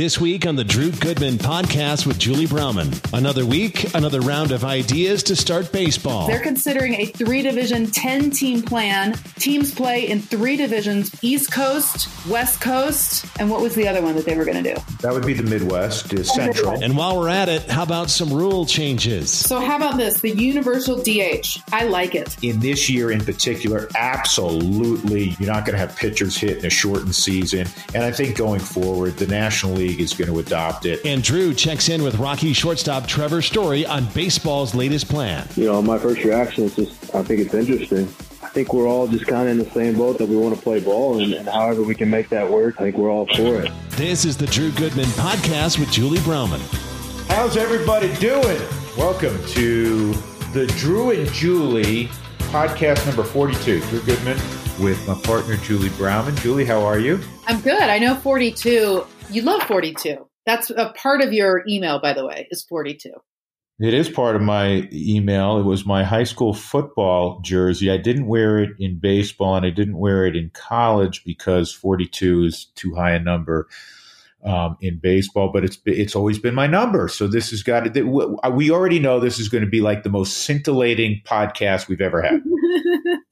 This week on the Drew Goodman podcast with Julie Browman. Another week, another round of ideas to start baseball. They're considering a three division, 10 team plan. Teams play in three divisions East Coast, West Coast, and what was the other one that they were going to do? That would be the Midwest, the Central. And while we're at it, how about some rule changes? So, how about this? The universal DH. I like it. In this year in particular, absolutely, you're not going to have pitchers hit in a shortened season. And I think going forward, the National League is going to adopt it. And Drew checks in with Rocky shortstop Trevor Story on baseball's latest plan. You know, my first reaction is just, I think it's interesting. I think we're all just kind of in the same boat that we want to play ball, and, and however we can make that work, I think we're all for it. This is the Drew Goodman podcast with Julie Browman. How's everybody doing? Welcome to the Drew and Julie podcast number 42. Drew Goodman with my partner Julie Browman. Julie, how are you? I'm good. I know 42. You love 42. That's a part of your email, by the way, is 42. It is part of my email. It was my high school football jersey. I didn't wear it in baseball and I didn't wear it in college because 42 is too high a number um, in baseball, but it's it's always been my number. So this has got to, we already know this is going to be like the most scintillating podcast we've ever had.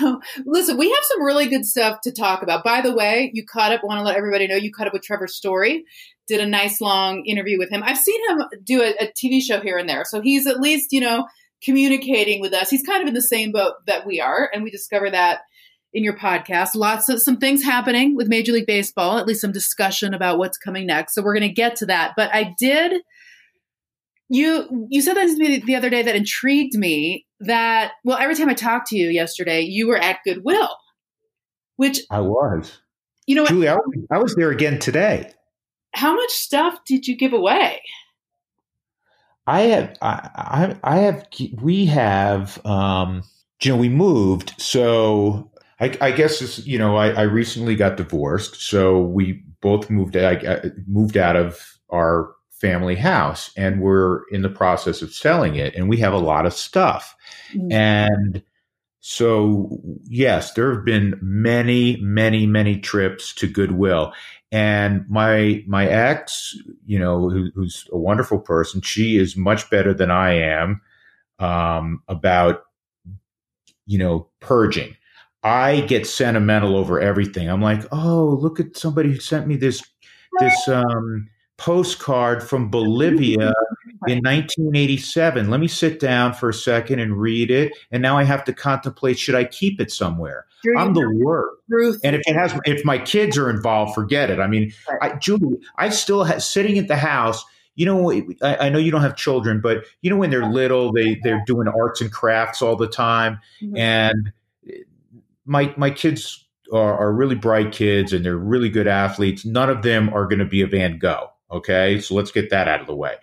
listen, we have some really good stuff to talk about. By the way, you caught up, want to let everybody know you caught up with Trevor Story, did a nice long interview with him. I've seen him do a, a TV show here and there. So he's at least, you know, communicating with us. He's kind of in the same boat that we are. And we discover that in your podcast. Lots of some things happening with Major League Baseball, at least some discussion about what's coming next. So we're going to get to that. But I did you you said that to me the other day that intrigued me that well every time I talked to you yesterday you were at Goodwill which I was. You know Julie I was, I was there again today. How much stuff did you give away? I have I, I have we have um you know we moved so I, I guess this, you know I, I recently got divorced so we both moved I, I, moved out of our family house and we're in the process of selling it and we have a lot of stuff. Mm-hmm. And so, yes, there have been many, many, many trips to Goodwill. And my my ex, you know, who, who's a wonderful person, she is much better than I am um, about, you know, purging. I get sentimental over everything. I'm like, oh, look at somebody who sent me this this um, postcard from Bolivia in 1987. Let me sit down for a second and read it. And now I have to contemplate should I keep it somewhere? I'm the worst. And if it has, if my kids are involved, forget it. I mean, I, Julie, I still have sitting at the house. You know, I, I, know you don't have children, but you know when they're little, they they're doing arts and crafts all the time, mm-hmm. and my my kids are, are really bright kids and they're really good athletes. None of them are going to be a Van Gogh. Okay. So let's get that out of the way.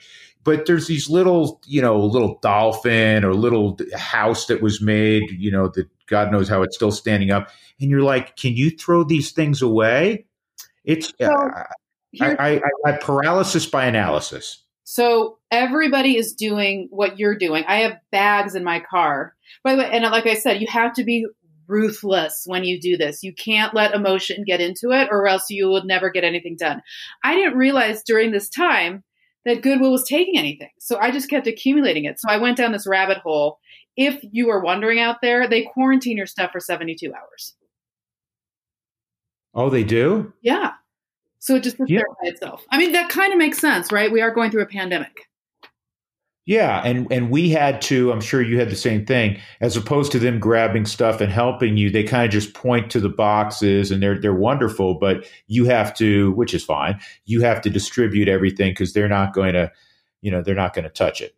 But there's these little, you know, little dolphin or little house that was made, you know, that God knows how it's still standing up. And you're like, can you throw these things away? It's, uh, I, I, I have paralysis by analysis. So everybody is doing what you're doing. I have bags in my car. By the way, and like I said, you have to be ruthless when you do this. You can't let emotion get into it or else you will never get anything done. I didn't realize during this time that Goodwill was taking anything. So I just kept accumulating it. So I went down this rabbit hole. If you are wondering out there, they quarantine your stuff for 72 hours. Oh, they do? Yeah. So it just sits yeah. there by itself. I mean, that kind of makes sense, right? We are going through a pandemic. Yeah, and and we had to. I'm sure you had the same thing. As opposed to them grabbing stuff and helping you, they kind of just point to the boxes, and they're they're wonderful. But you have to, which is fine. You have to distribute everything because they're not going to, you know, they're not going to touch it.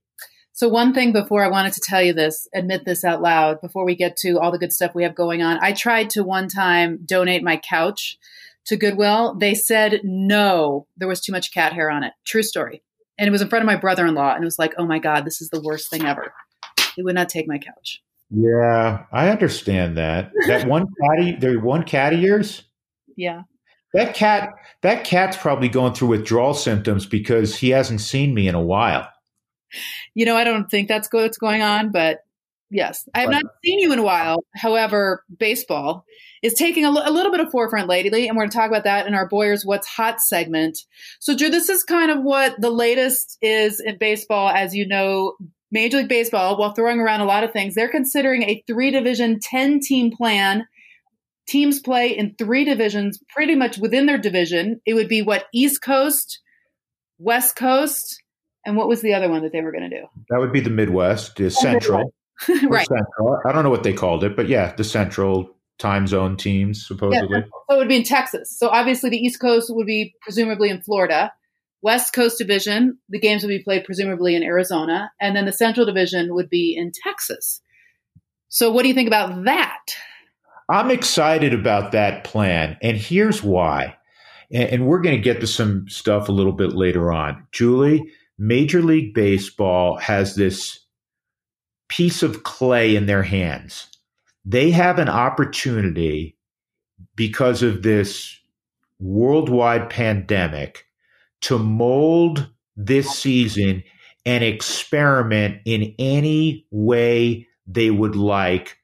So one thing before I wanted to tell you this, admit this out loud before we get to all the good stuff we have going on. I tried to one time donate my couch to Goodwill. They said no, there was too much cat hair on it. True story and it was in front of my brother-in-law and it was like oh my god this is the worst thing ever. He would not take my couch. Yeah i understand that. That one cat there one cat of yours yeah. That cat that cat's probably going through withdrawal symptoms because he hasn't seen me in a while. You know i don't think that's what's going on but Yes, I have not seen you in a while. However, baseball is taking a, l- a little bit of forefront lately, and we're going to talk about that in our Boyers What's Hot segment. So, Drew, this is kind of what the latest is in baseball. As you know, Major League Baseball, while throwing around a lot of things, they're considering a three division, 10 team plan. Teams play in three divisions, pretty much within their division. It would be what East Coast, West Coast, and what was the other one that they were going to do? That would be the Midwest, the Central. Right. Central. I don't know what they called it, but yeah, the Central time zone teams, supposedly. Yeah, so it would be in Texas. So obviously the East Coast would be presumably in Florida. West Coast Division, the games would be played presumably in Arizona. And then the Central Division would be in Texas. So what do you think about that? I'm excited about that plan. And here's why. And, we're going to get to some stuff a little bit later on. Julie, Major League Baseball has this piece of clay in their hands. They have an opportunity because of this worldwide pandemic to mold this season and experiment in any way they would like,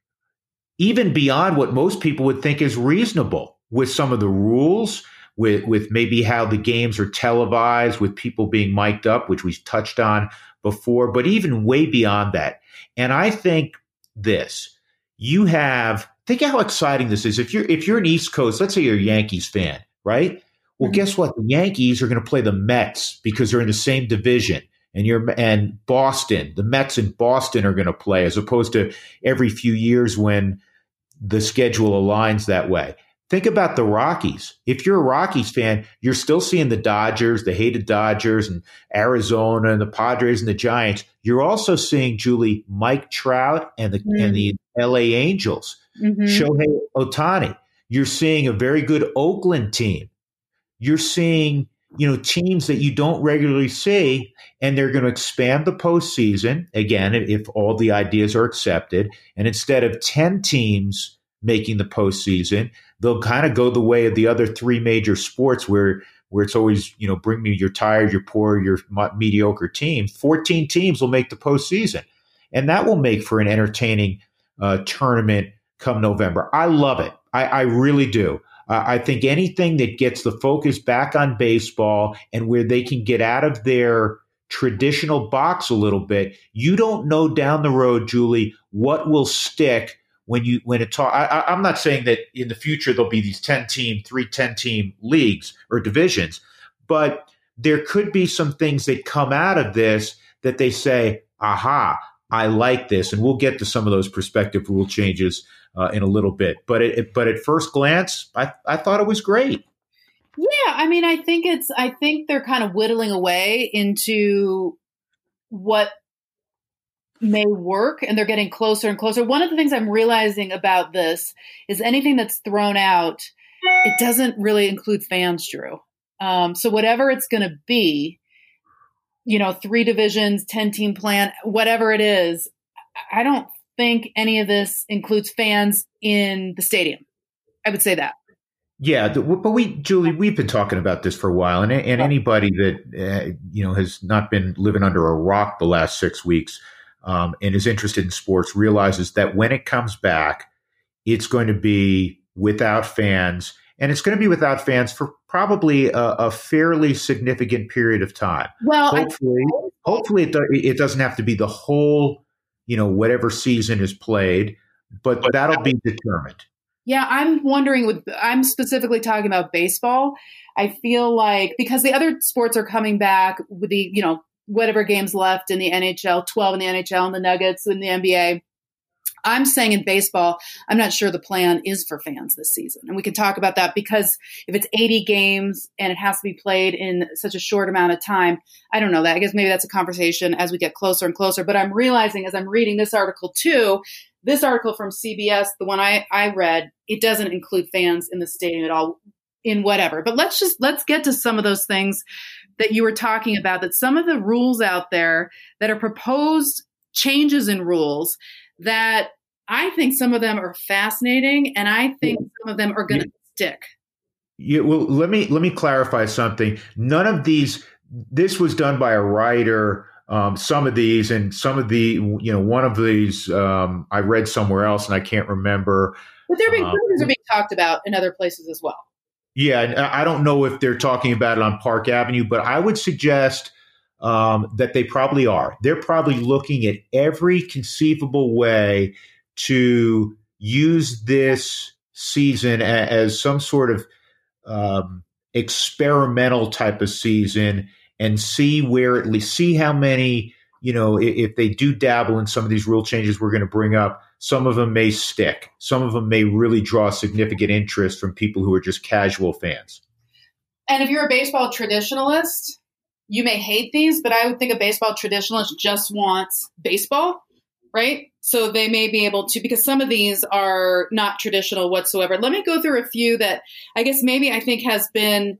even beyond what most people would think is reasonable with some of the rules, with, with maybe how the games are televised, with people being mic'd up, which we touched on before, but even way beyond that. And I think this, you have, think how exciting this is. If you're, if you're an East Coast, let's say you're a Yankees fan, right? Well, mm-hmm. guess what? The Yankees are going to play the Mets because they're in the same division. And you're and Boston, the Mets and Boston are going to play as opposed to every few years when the schedule aligns that way. Think about the Rockies. If you're a Rockies fan, you're still seeing the Dodgers, the hated Dodgers, and Arizona, and the Padres and the Giants. You're also seeing Julie Mike Trout and the mm-hmm. and the L.A. Angels, mm-hmm. Shohei Ohtani. You're seeing a very good Oakland team you're seeing you know teams that you don't regularly see, and they're going to expand the postseason again if all the ideas are accepted. And instead of ten teams making the postseason, they'll kind of go the way of the other three major sports where where it's always you know bring me your tired, your poor, your mediocre team. Fourteen teams will make the postseason, and that will make for an entertaining uh, tournament come November. I love it. I, I really do. Uh, I think anything that gets the focus back on baseball and where they can get out of their traditional box a little bit, you don't know down the road, Julie, what will stick when you when it talk. I, am not saying that in the future there'll be these 10 team, three 10 team leagues or divisions, but there could be some things that come out of this that they say, aha, I like this. And we'll get to some of those prospective rule changes uh, in a little bit. But it, but at first glance, I, I thought it was great. Yeah, I mean, I think it's I think they're kind of whittling away into what may work and they're getting closer and closer. One of the things I'm realizing about this is anything that's thrown out, it doesn't really include fans, Drew. Um, so whatever it's going to be, you know, three divisions, 10 team plan, whatever it is, I don't think any of this includes fans in the stadium. I would say that. Yeah, but we, Julie, we've been talking about this for a while, and and anybody that uh, you know has not been living under a rock the last six weeks um, and is interested in sports realizes that when it comes back, it's going to be without fans, and it's going to be without fans for probably a, a fairly significant period of time. Well, hopefully, hopefully it, do, it doesn't have to be the whole you know, whatever season is played, but that'll be determined. Yeah, I'm wondering with I'm specifically talking about baseball. I feel like because the other sports are coming back with the, you know, whatever games left in the NHL, 12 in the NHL and the Nuggets in the NBA. I'm saying in baseball, I'm not sure the plan is for fans this season. And we can talk about that because if it's 80 games and it has to be played in such a short amount of time, I don't know that. I guess maybe that's a conversation as we get closer and closer. But I'm realizing as I'm reading this article too, this article from CBS, the one I, I read, it doesn't include fans in the stadium at all in whatever. But let's just let's get to some of those things that you were talking about that some of the rules out there that are proposed changes in rules that I think some of them are fascinating and I think some of them are going to stick. Yeah, well, let me let me clarify something. None of these this was done by a writer um, some of these and some of the you know one of these um, I read somewhere else and I can't remember. But they're being, um, are being talked about in other places as well. Yeah, I don't know if they're talking about it on Park Avenue, but I would suggest um, that they probably are. They're probably looking at every conceivable way to use this season as, some sort of um, experimental type of season and see where at least see how many you know if, if they do dabble in some of these rule changes we're going to bring up some of them may stick some of them may really draw significant interest from people who are just casual fans and if you're a baseball traditionalist you may hate these but i would think a baseball traditionalist just wants baseball right so they may be able to because some of these are not traditional whatsoever let me go through a few that i guess maybe i think has been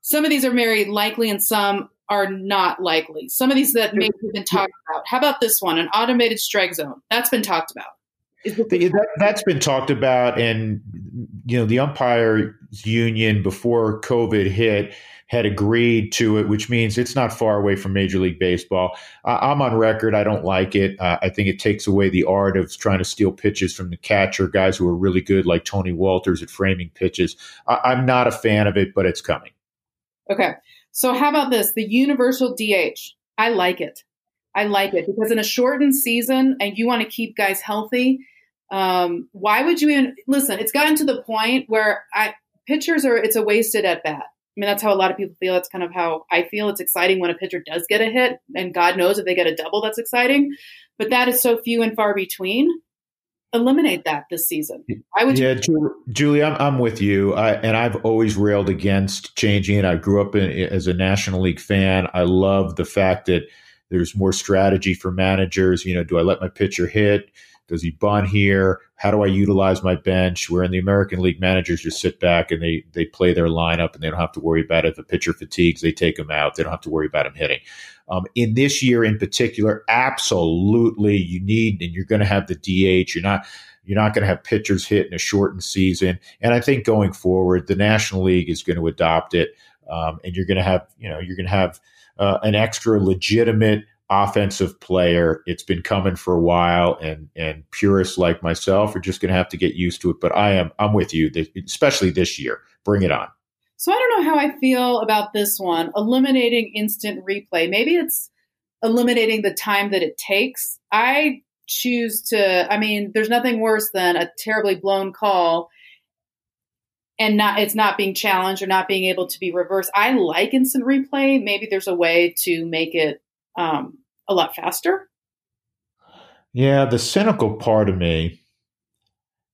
some of these are very likely and some are not likely. Some of these that maybe have been talked about. How about this one, an automated strike zone? That's been talked about. That, has been talked about, and you know the umpires union before COVID hit had agreed to it, which means it's not far away from Major League Baseball. I'm on record; I don't like it. Uh, I think it takes away the art of trying to steal pitches from the catcher, guys who are really good, like Tony Wolters at framing pitches. I- I'm not a fan of it, but it's coming. Okay. So how about this? The universal DH. I like it. I like it because in a shortened season and you want to keep guys healthy, um, why would you even listen? It's gotten to the point where I pitchers are it's a wasted at bat. I mean, that's how a lot of people feel. That's kind of how I feel. It's exciting when a pitcher does get a hit, and God knows if they get a double, that's exciting. But that is so few and far between eliminate that this season. I would. Yeah, Julie, I'm, I'm with you. I, and I've always railed against changing. I grew up in, as a National League fan. I love the fact that there's more strategy for managers. You know, do I let my pitcher hit? Does he bunt here? How do I utilize my bench? Where in the American League, managers just sit back and they they play their lineup and they don't have to worry about it. If a pitcher fatigues, they take him out. They don't have to worry about him hitting. Um, in this year in particular, absolutely, you need and you're going to have the DH. You're not you're not going to have pitchers hit in a shortened season. And I think going forward, the National League is going to adopt it, um, and you're going to have you know you're going to have uh, an extra legitimate offensive player. It's been coming for a while, and and purists like myself are just going to have to get used to it. But I am I'm with you, especially this year. Bring it on. So I don't know how I feel about this one. Eliminating instant replay. Maybe it's eliminating the time that it takes. I choose to. I mean, there's nothing worse than a terribly blown call and not it's not being challenged or not being able to be reversed. I like instant replay. Maybe there's a way to make it um, a lot faster. Yeah, the cynical part of me,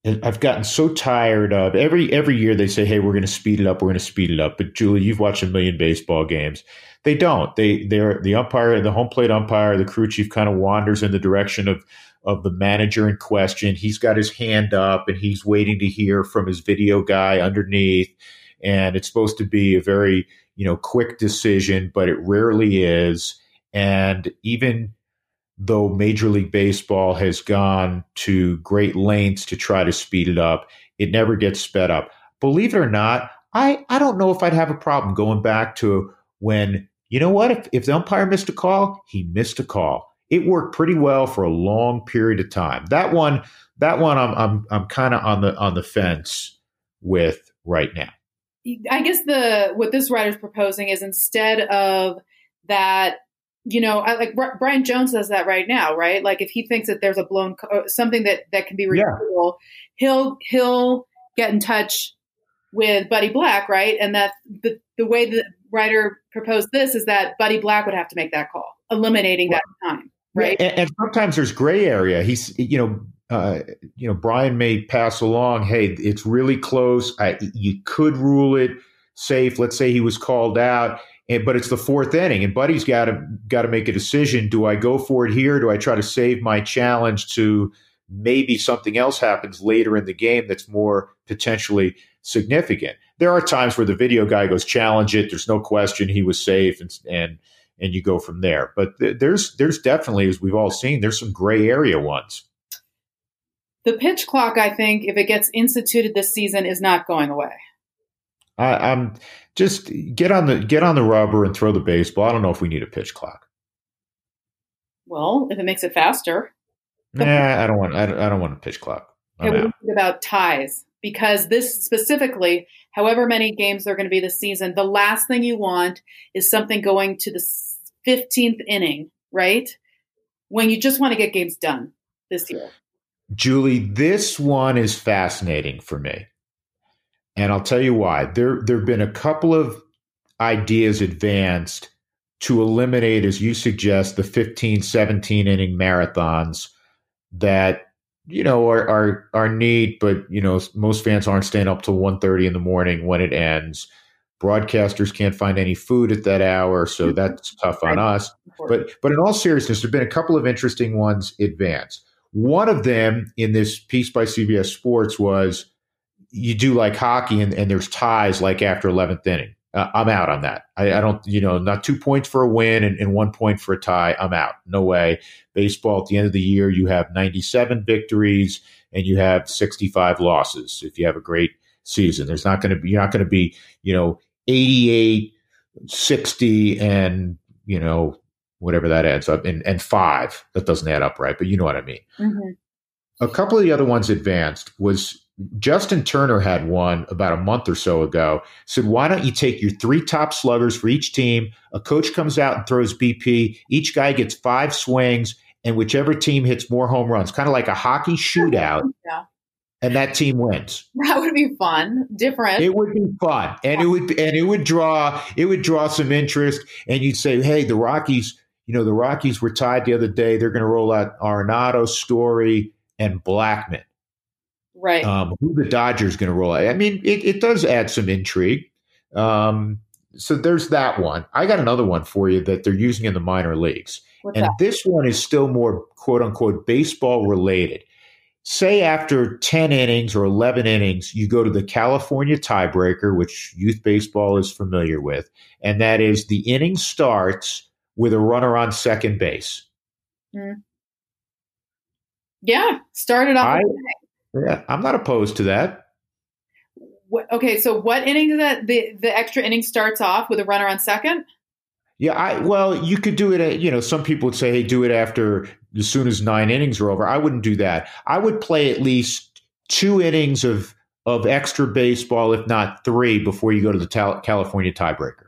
I've gotten so tired of every every year they say, "Hey, we're going to speed it up. We're going to speed it up." But Julie, you've watched a million baseball games. They don't. They they're the umpire, the home plate umpire, the crew chief kind of wanders in the direction of of the manager in question. He's got his hand up and he's waiting to hear from his video guy underneath. And it's supposed to be a very you know quick decision, but it rarely is. And even though Major League Baseball has gone to great lengths to try to speed it up, it never gets sped up. Believe it or not, I, I don't know if I'd have a problem going back to when, you know what, if, if the umpire missed a call, he missed a call. It worked pretty well for a long period of time. That one, that one I'm I'm I'm kind of on the on the fence with right now. I guess the what this writer's proposing is instead of that you know, I, like Brian Jones does that right now, right? Like if he thinks that there's a blown uh, something that that can be repeatable, yeah. he'll he'll get in touch with Buddy Black, right? And that the the way the writer proposed this is that Buddy Black would have to make that call, eliminating that time, right? And, and sometimes there's gray area. He's you know. Uh, you know, Brian may pass along. Hey, it's really close. I, you could rule it safe. Let's say he was called out and, but it's the fourth inning, and Buddy's got to got to make a decision. Do I go for it here? Do I try to save my challenge to maybe something else happens later in the game that's more potentially significant? There are times where the video guy goes challenge it. There's no question he was safe, and and and you go from there. But th- there's there's definitely, as we've all seen, there's some gray area ones. The pitch clock, I think, if it gets instituted this season, is not going away. I, am just get on the get on the rubber and throw the baseball. I don't know if we need a pitch clock. Well, if it makes it faster. Nah, I don't want. I don't, I don't want a pitch clock. I'm we about ties because this specifically, however many games there are going to be this season, the last thing you want is something going to the fifteenth inning, right? When you just want to get games done this year. Julie, this one is fascinating for me. And I'll tell you why. There there have been a couple of ideas advanced to eliminate, as you suggest, the 15, 17 inning marathons that you know are are, are neat, but you know most fans aren't staying up till 1.30 in the morning when it ends. Broadcasters can't find any food at that hour, so that's tough on us. But but in all seriousness, there've been a couple of interesting ones advanced. One of them in this piece by CBS Sports was you do like hockey and, and there's ties like after 11th inning. Uh, I'm out on that. I, I, don't, you know, not two points for a win and, and, one point for a tie. I'm out. No way. Baseball at the end of the year, you have 97 victories and you have 65 losses if you have a great season. There's not going to be, you're not going to be, you know, 88, 60, and, you know, whatever that adds up, and, and five. That doesn't add up right, but you know what I mean. Mm-hmm. A couple of the other ones advanced was Justin Turner had one about a month or so ago. Said, why don't you take your three top sluggers for each team? A coach comes out and throws BP. Each guy gets five swings, and whichever team hits more home runs, kind of like a hockey shootout. Yeah. And that team wins. That would be fun, different. It would be fun, and it would and it would draw it would draw some interest. And you'd say, "Hey, the Rockies, you know, the Rockies were tied the other day. They're going to roll out Arenado, Story, and Blackmon." Right. Um, who the Dodgers going to roll out? I mean, it, it does add some intrigue. Um, so there's that one. I got another one for you that they're using in the minor leagues. What's and that? this one is still more quote unquote baseball related. Say after 10 innings or 11 innings, you go to the California tiebreaker, which youth baseball is familiar with, and that is the inning starts with a runner on second base. Yeah, started off. I- Yeah, I'm not opposed to that. what- okay, so what inning does that the the extra inning starts off with a runner on second? Yeah, I well, you could do it. At, you know, some people would say, "Hey, do it after as soon as nine innings are over." I wouldn't do that. I would play at least two innings of of extra baseball, if not three, before you go to the Tal- California tiebreaker.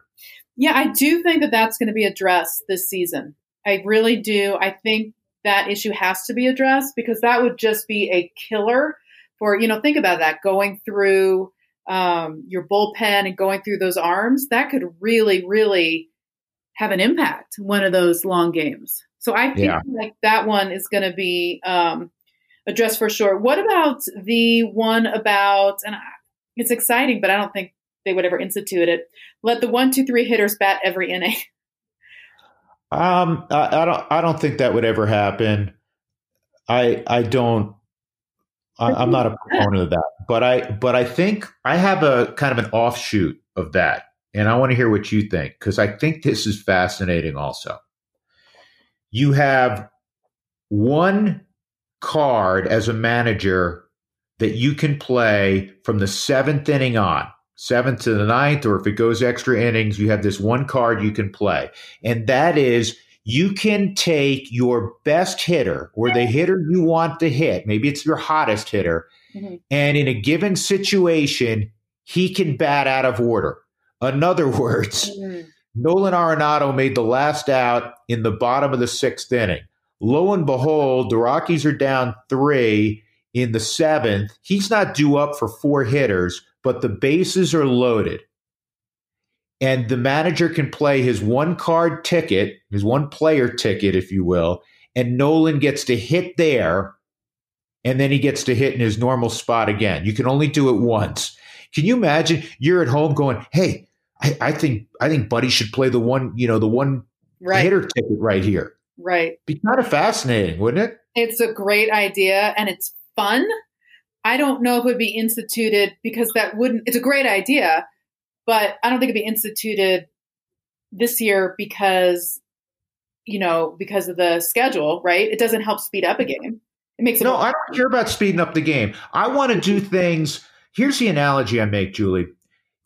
Yeah, I do think that that's going to be addressed this season. I really do. I think that issue has to be addressed because that would just be a killer for, you know, think about that going through um, your bullpen and going through those arms. That could really, really have an impact one of those long games. So I feel Yeah. like that one is going to be um, addressed for sure. What about the one about, and it's exciting, but I don't think they would ever institute it. Let the one, two, three hitters bat every inning. Um, I, I don't. I don't think that would ever happen. I I don't. I, I'm not a proponent of that, but I but I think I have a kind of an offshoot of that, and I want to hear what you think because I think this is fascinating. Also, you have one card as a manager that you can play from the seventh inning on, seventh to the ninth, or if it goes extra innings, you have this one card you can play. And that is you can take your best hitter or the hitter you want to hit, maybe it's your hottest hitter, Mhm. and in a given situation, he can bat out of order. In other words, Nolan Arenado made the last out in the bottom of the sixth inning. Lo and behold, the Rockies are down three in the seventh. He's not due up for four hitters, but the bases are loaded. And the manager can play his one card ticket, his one player ticket, if you will, and Nolan gets to hit there, and then he gets to hit in his normal spot again. You can only do it once. Can you imagine you're at home going, hey, I, I think I think Buddy should play the one, you know, the one Right, hitter ticket right here. right. Be kind of fascinating, wouldn't it? It's a great idea and it's fun. I don't know if it would be instituted because that wouldn't, it's a great idea, but I don't think it'd be instituted this year because, you know, because of the schedule, right? It doesn't help speed up a game. It makes it No, I don't care about speeding up the game. I want to do things. Here's the analogy I make, Julie.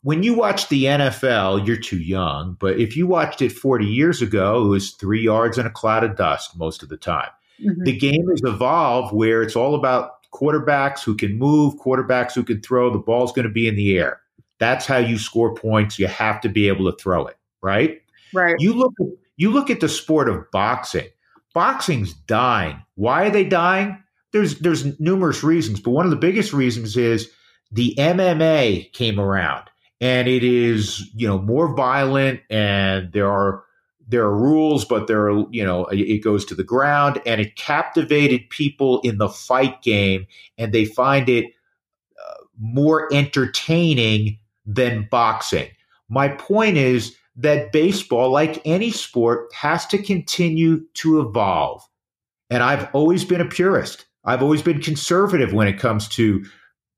when you watch the NFL, you're too young, but if you watched it 40 years ago, it was three yards in a cloud of dust most of the time. Mm-hmm. The game has evolved where it's all about quarterbacks who can move, quarterbacks who can throw. The ball's going to be in the air. That's how you score points. You have to be able to throw it, right? Right. You look you look at the sport of boxing. Boxing's dying. Why are they dying? There's there's numerous reasons, but one of the biggest reasons is the MMA came around and it is, you know, more violent and there are there are rules, but there are, you know, it goes to the ground and it captivated people in the fight game and they find it uh, more entertaining than boxing. My point is that baseball, like any sport, has to continue to evolve. And I've always been a purist. I've always been conservative when it comes to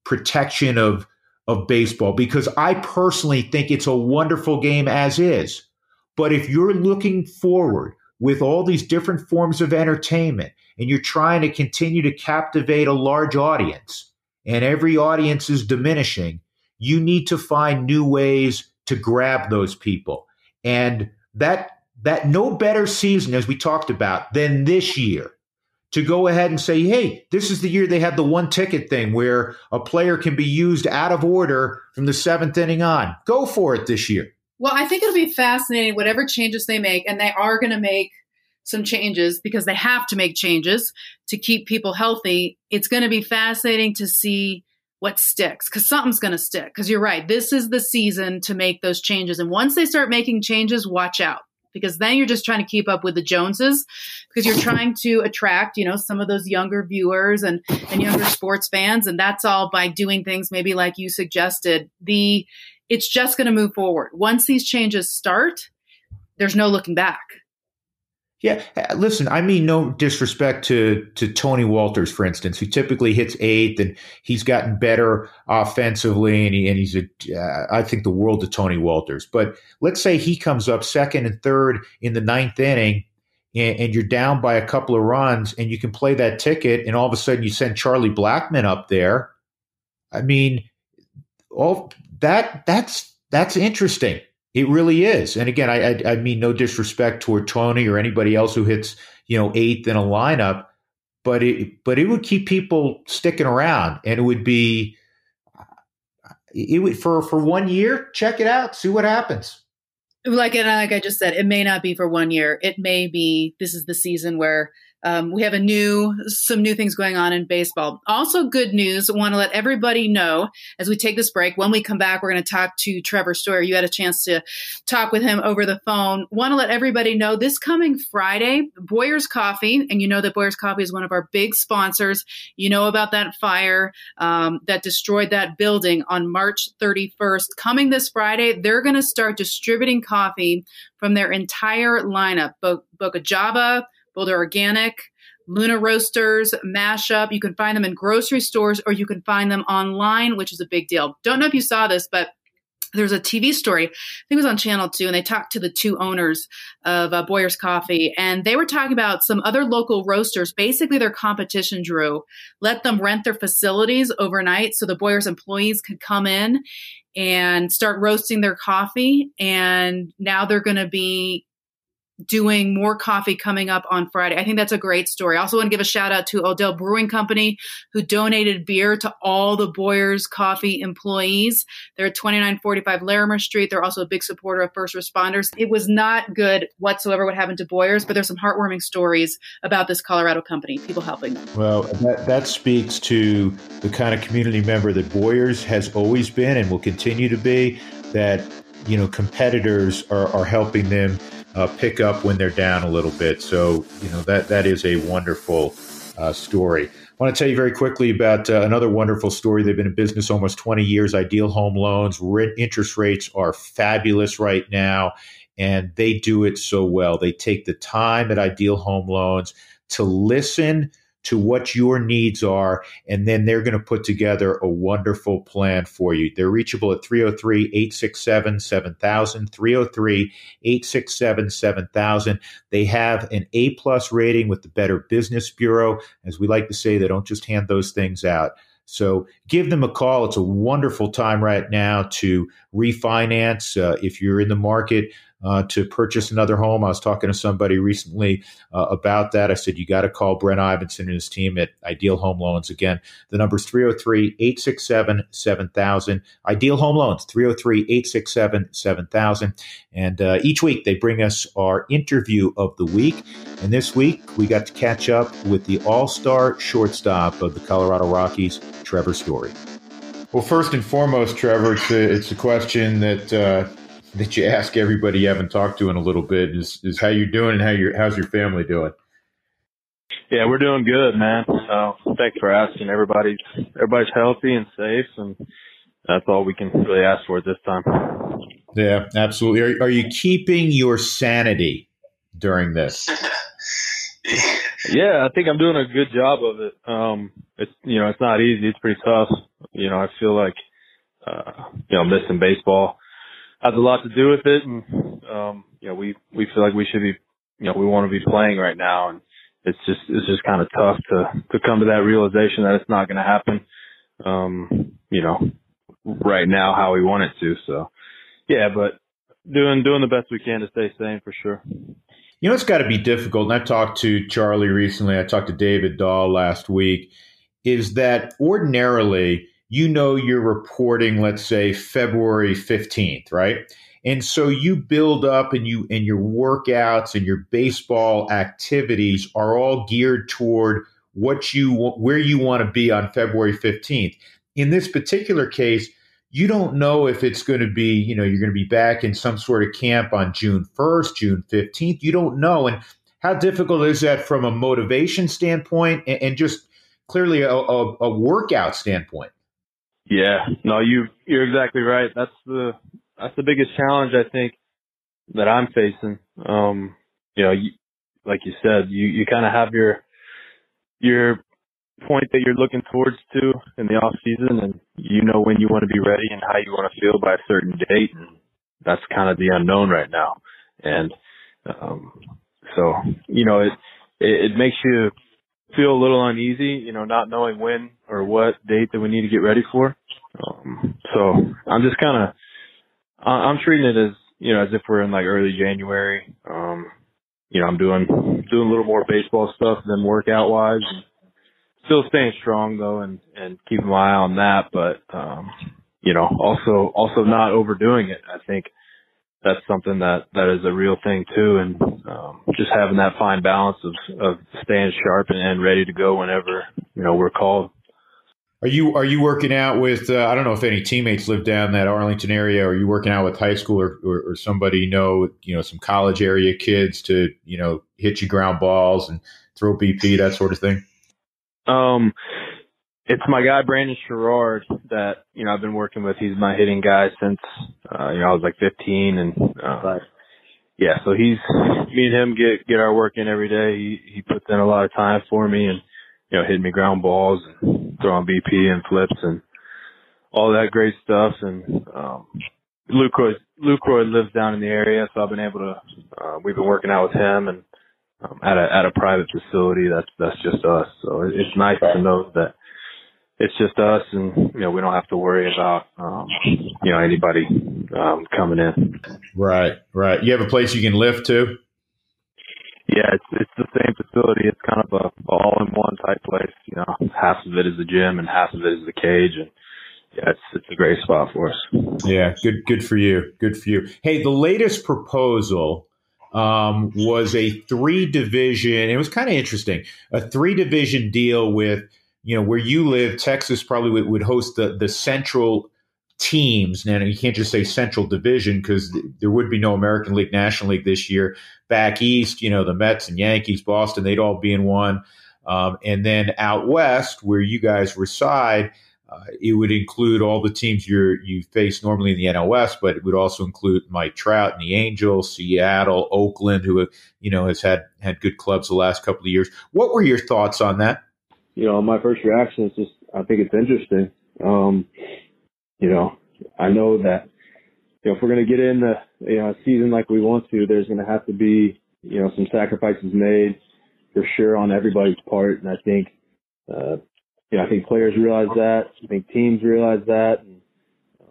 protection of, of baseball because I personally think it's a wonderful game as is. But if you're looking forward with all these different forms of entertainment and you're trying to continue to captivate a large audience and every audience is diminishing, you need to find new ways to grab those people. And that that no better season as we talked about than this year to go ahead and say, hey, this is the year they had the one ticket thing where a player can be used out of order from the seventh inning on. Go for it this year. Well, I think it'll be fascinating, whatever changes they make, and they are going to make some changes because they have to make changes to keep people healthy. It's going to be fascinating to see what sticks because something's going to stick. Because you're right, this is the season to make those changes. And once they start making changes, watch out because then you're just trying to keep up with the Joneses because you're trying to attract, you know, some of those younger viewers and, and younger sports fans. And that's all by doing things maybe like you suggested. The it's just going to move forward. Once these changes start, there's no looking back. Yeah, listen, I mean no disrespect to to Tony Wolters, for instance, who typically hits eighth, and he's gotten better offensively, and, he, and he's a uh, I think the world of Tony Wolters. But let's say he comes up second and third in the ninth inning, and, and, you're down by a couple of runs, and you can play that ticket, and all of a sudden you send Charlie Blackmon up there. I mean, all that that's that's interesting. It really is. And again, I, I, I mean no disrespect toward Tony or anybody else who hits you know eighth in a lineup, but it but it would keep people sticking around, and it would be it would for for one year. Check it out, see what happens. Like and like I just said, it may not be for one year. It may be this is the season where um, we have a new, some new things going on in baseball. Also, good news. Want to let everybody know as we take this break. When we come back, we're going to talk to Trevor Story. You had a chance to talk with him over the phone. Want to let everybody know this coming Friday, Boyer's Coffee, and you know that Boyer's Coffee is one of our big sponsors. You know about that fire um, that destroyed that building on March 31st. Coming this Friday, they're going to start distributing coffee from their entire lineup, Boca Java Boulder Organic, Luna Roasters, Mashup. You can find them in grocery stores or you can find them online, which is a big deal. Don't know if you saw this, but there's a TV story. I think it was on Channel 2, and they talked to the two owners of uh, Boyer's Coffee, and they were talking about some other local roasters. Basically, their competition, Drew, let them rent their facilities overnight so the Boyer's employees could come in and start roasting their coffee. And now they're going to be doing more coffee coming up on Friday. I think that's a great story. I also want to give a shout out to Odell Brewing Company, who donated beer to all the Boyer's Coffee employees. They're at 2945 Larimer Street. They're also a big supporter of first responders. It was not good whatsoever what happened to Boyer's, but there's some heartwarming stories about this Colorado company, people helping them. Well, that, that speaks to the kind of community member that Boyer's has always been and will continue to be, that, you know, competitors are, are helping them uh, pick up when they're down a little bit. So, you know, that, that is a wonderful uh, story. I want to tell you very quickly about uh, another wonderful story. They've been in business almost 20 years. Ideal Home Loans. interest rates are fabulous right now, and they do it so well. They take the time at Ideal Home Loans to listen to what your needs are, and then they're going to put together a wonderful plan for you. They're reachable at 303 867 7000, 303 867 7000. They have an A plus rating with the Better Business Bureau. As we like to say, they don't just hand those things out. So give them a call. It's a wonderful time right now to refinance. Uh, if you're in the market uh, to purchase another home. I was talking to somebody recently uh, about that. I said, you got to call Brent Ivinson and his team at Ideal Home Loans. Again, the number is 303 867 7000. Ideal Home Loans, 303 867 7000. And uh, each week they bring us our interview of the week. And this week we got to catch up with the all star shortstop of the Colorado Rockies, Trevor Story. Well, first and foremost, Trevor, it's a, it's a question that uh, that you ask everybody you haven't talked to in a little bit is, is how you're doing and how your how's your family doing? Yeah, we're doing good, man. So thanks for asking. Everybody's everybody's healthy and safe, and that's all we can really ask for at this time. Yeah, absolutely. Are, are you keeping your sanity during this? yeah, I think I'm doing a good job of it. Um, it's you know it's not easy. It's pretty tough. You know, I feel like uh, you know missing baseball has a lot to do with it. And, um, you know, we, we feel like we should be, you know, we want to be playing right now. And it's just, it's just kind of tough to, to come to that realization that it's not going to happen, um, you know, right now how we want it to. So, yeah, but doing, doing the best we can to stay sane for sure. You know, it's got to be difficult. And I talked to Charlie recently. I talked to David Dahl last week. Is that ordinarily you know you're reporting let's say February 15th, right? And so you build up and you and your workouts and your baseball activities are all geared toward what you where you want to be on February 15th. In this particular case, you don't know if it's going to be, you know, you're going to be back in some sort of camp on June 1st, June 15th. You don't know. And how difficult is that from a motivation standpoint and, and just clearly a, a, a workout standpoint? Yeah, no, you you're exactly right. That's the that's the biggest challenge I think that I'm facing. Um, you know, you, like you said, you you kind of have your your point that you're looking towards to in the off season, and you know when you want to be ready and how you want to feel by a certain date, and that's kind of the unknown right now. And um, so, you know, it, it it makes you feel a little uneasy, you know, not knowing when or what date that we need to get ready for. Um, so I'm just kind of, I'm treating it as, you know, as if we're in like early January. Um, you know, I'm doing, doing a little more baseball stuff than workout wise. Still staying strong though and, and keeping my eye on that, but, um, you know, also, also not overdoing it. I think, that's something that that is a real thing too, and um, just having that fine balance of of staying sharp and, and ready to go whenever you know we're called. Are you are you working out with? Uh, I don't know if any teammates live down that Arlington area. Or are you working out with high school or, or, or somebody you know? You know, some college area kids to you know hit you ground balls and throw BP that sort of thing. Um, it's my guy Brandon Sherrard that you know I've been working with. He's my hitting guy since uh, you know I was like 15, and uh, yeah, so he's me and him get get our work in every day. He he puts in a lot of time for me, and you know hitting me ground balls and throwing BP and flips and all that great stuff. And um, Luke Roy Luke Roy lives down in the area, so I've been able to. Uh, we've been working out with him and um, at a at a private facility. That's that's just us. So it's nice to know that it's just us, and you know we don't have to worry about um, you know anybody um, coming in. Right, right. You have a place you can lift to. Yeah, it's it's the same facility. It's kind of a all in one type place. You know, half of it is the gym and half of it is the cage, and yeah, it's it's a great spot for us. Yeah, good good for you. Good for you. Hey, the latest proposal um, was a three division. It was kind of interesting. A three division deal with you know, where you live, Texas probably would, would host the, the central teams. Now, you can't just say central division because th- there would be no American League, National League this year. Back east, you know, the Mets and Yankees, Boston, they'd all be in one. Um, and then out west, where you guys reside, uh, it would include all the teams you you face normally in the NL West, but it would also include Mike Trout and the Angels, Seattle, Oakland, who you know has had had good clubs the last couple of years. What were your thoughts on that? You know, my first reaction is just, I think it's interesting. Um, you know, I know that, you know, if we're going to get in the, you know, season like we want to, there's going to have to be, you know, some sacrifices made for sure on everybody's part. And I think, uh, you know, I think players realize that. I think teams realize that. And,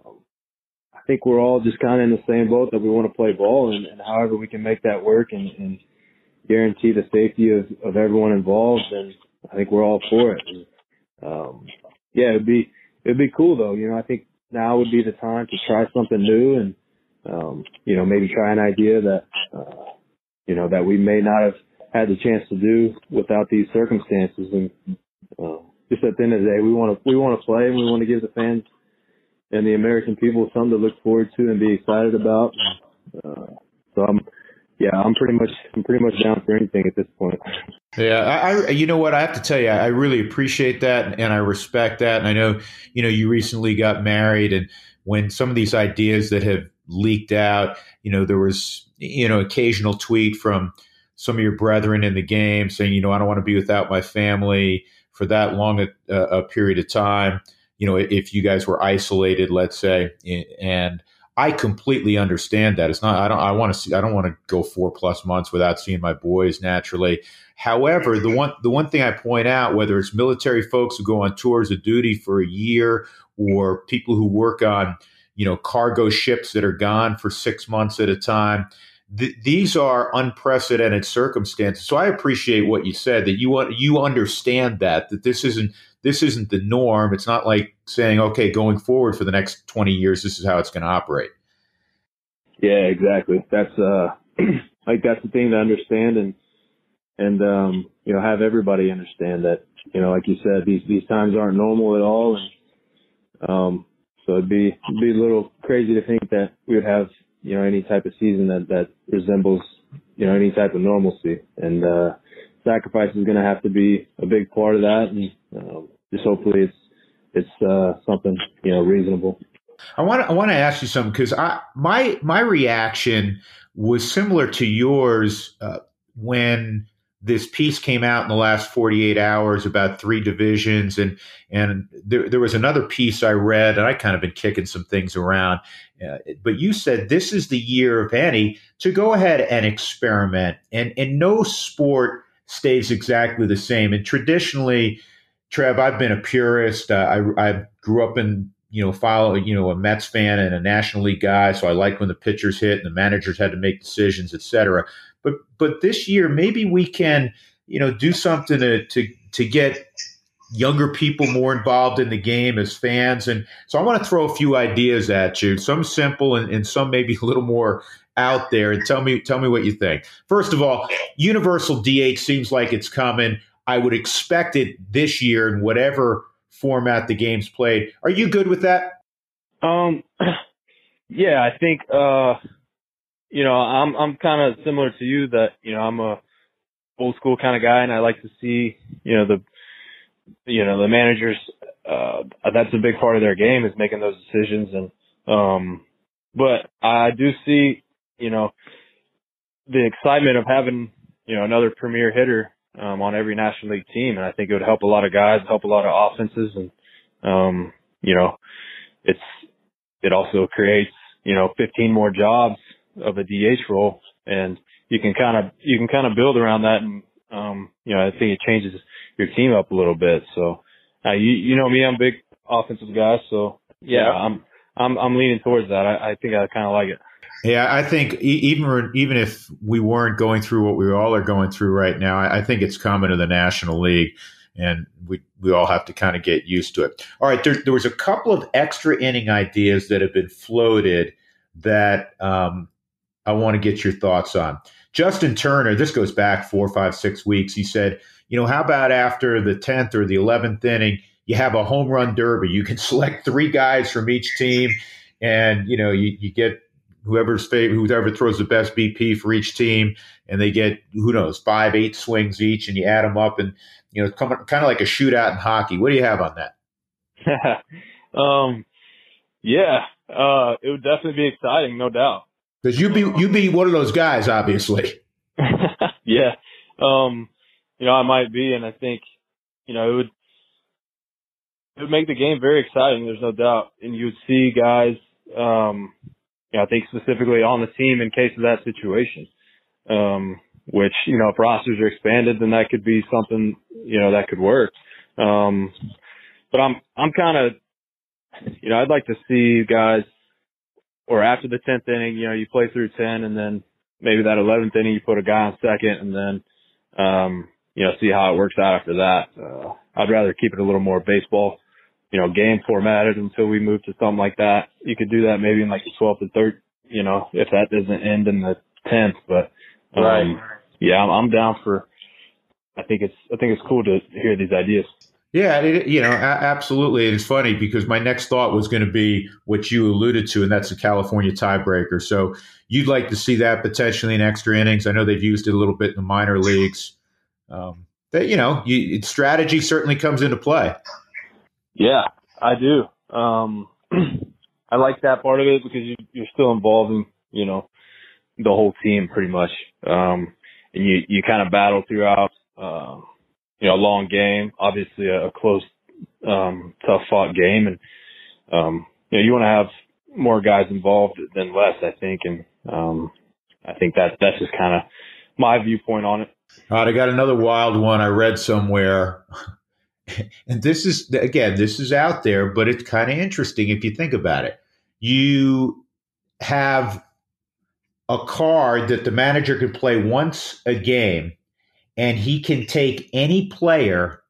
um, I think we're all just kind of in the same boat that we want to play ball and, and however we can make that work and, and guarantee the safety of, of everyone involved. And I think we're all for it. And, um, yeah, it'd be, it'd be cool though. You know, I think now would be the time to try something new and, um, you know, maybe try an idea that, uh, you know, that we may not have had the chance to do without these circumstances. And, um, just at the end of the day, we want to we want to play and we want to give the fans and the American people something to look forward to and be excited about. Uh, so I'm, yeah, I'm pretty much I'm pretty much down for anything at this point. Yeah, I, I you know what I have to tell you, I really appreciate that and I respect that, and I know you know you recently got married, and when some of these ideas that have leaked out, you know there was you know occasional tweet from some of your brethren in the game saying, you know, I don't want to be without my family for that long a, a period of time. You know, if you guys were isolated, let's say, and I completely understand that. It's not. I don't. I want to see. I don't want to go four plus months without seeing my boys naturally. However, the one the one thing I point out, whether it's military folks who go on tours of duty for a year, or people who work on, you know, cargo ships that are gone for six months at a time, th- these are unprecedented circumstances. So I appreciate what you said that you want you understand that that this isn't this isn't the norm. It's not like saying, okay, going forward for the next twenty years, this is how it's going to operate. Yeah, exactly. That's uh, like that's the thing to understand and and um, you know have everybody understand that you know like you said these these times aren't normal at all and um, so it'd be it'd be a little crazy to think that we would have you know, any type of season that, that resembles, you know, any type of normalcy. And, uh, sacrifice is going to have to be a big part of that. And, um, just hopefully it's, it's, uh, something, you know, reasonable. I want to, I want to ask you something because I, my, my reaction was similar to yours, uh, when this piece came out in the last 48 hours about three divisions and and there, there was another piece i read and i kind of been kicking some things around uh, but you said this is the year of any to go ahead and experiment and and no sport stays exactly the same and traditionally trev i've been a purist uh, I, I grew up in you know, follow, you know, a Mets fan and a National League guy. So I like when the pitchers hit and the managers had to make decisions, et cetera. But but this year, maybe we can, you know, do something to to to get younger people more involved in the game as fans. And so I want to throw a few ideas at you, some simple and, and some maybe a little more out there. And tell me tell me what you think. First of all, universal DH seems like it's coming. I would expect it this year in whatever format the game's played. Are you good with that? Um, yeah, I think uh, you know, I'm I'm kind of similar to you that you know I'm a old school kind of guy, and I like to see you know the you know the managers. Uh, that's a big part of their game is making those decisions, and um, but I do see you know the excitement of having you know another premier hitter um, on every National League team, and I think it would help a lot of guys, help a lot of offenses, and um, you know, it's it also creates you know 15 more jobs of a DH role, and you can kind of you can kind of build around that, and um, you know I think it changes your team up a little bit. So uh, you you know me, I'm a big offensive guy, so yeah, yeah. I'm I'm I'm leaning towards that. I, I think I kind of like it. Yeah, I think even even if we weren't going through what we all are going through right now, I, think it's coming to the National League, and we we all have to kind of get used to it. All right, there, there was a couple of extra inning ideas that have been floated that um, I want to get your thoughts on. Justin Turner, this goes back four, five, six weeks. He said, you know, how about after the 10th or the 11th inning, you have a home run derby? You can select three guys from each team, and, you know, you, you get whoever's favorite, whoever throws the best BP for each team, and they get, who knows, five, eight swings each, and you add them up, and, you know, it's kind of like a shootout in hockey. What do you have on that? um, yeah, uh, it would definitely be exciting, no doubt. Because you'd be you'd be one of those guys, obviously. yeah, um, you know I might be, and I think you know it would it would make the game very exciting. There's no doubt, and you would see guys, um, you know, I think specifically on the team in case of that situation. Um, which you know, if rosters are expanded, then that could be something you know that could work. Um, but I'm I'm kind of you know I'd like to see guys or after the tenth inning, you know, you play through ten, and then maybe that eleventh inning you put a guy on second, and then um, you know see how it works out after that. Uh, I'd rather keep it a little more baseball, you know, game formatted until we move to something like that. You could do that maybe in like the twelfth and third, you know, if that doesn't end in the tenth, but um, right. yeah, I'm, I'm down for. I think it's I think it's cool to hear these ideas. Yeah, it, you know, absolutely. It's funny because my next thought was going to be what you alluded to, and that's the California tiebreaker. So you'd like to see that potentially in extra innings. I know they've used it a little bit in the minor leagues. Um, that you know, you, strategy certainly comes into play. Yeah, I do. Um, I like that part of it because you, you're still involving, you know, the whole team pretty much, um, and you you kind of battle throughout. Uh, you know, a long game, obviously a, a close, um, tough fought game. And, um, you know, you want to have more guys involved than less, I think. And, um, I think that that's just kind of my viewpoint on it. All right. I got another wild one I read somewhere. And this is, again, this is out there, but it's kind of interesting if you think about it. You have a card that the manager can play once a game and he can take any player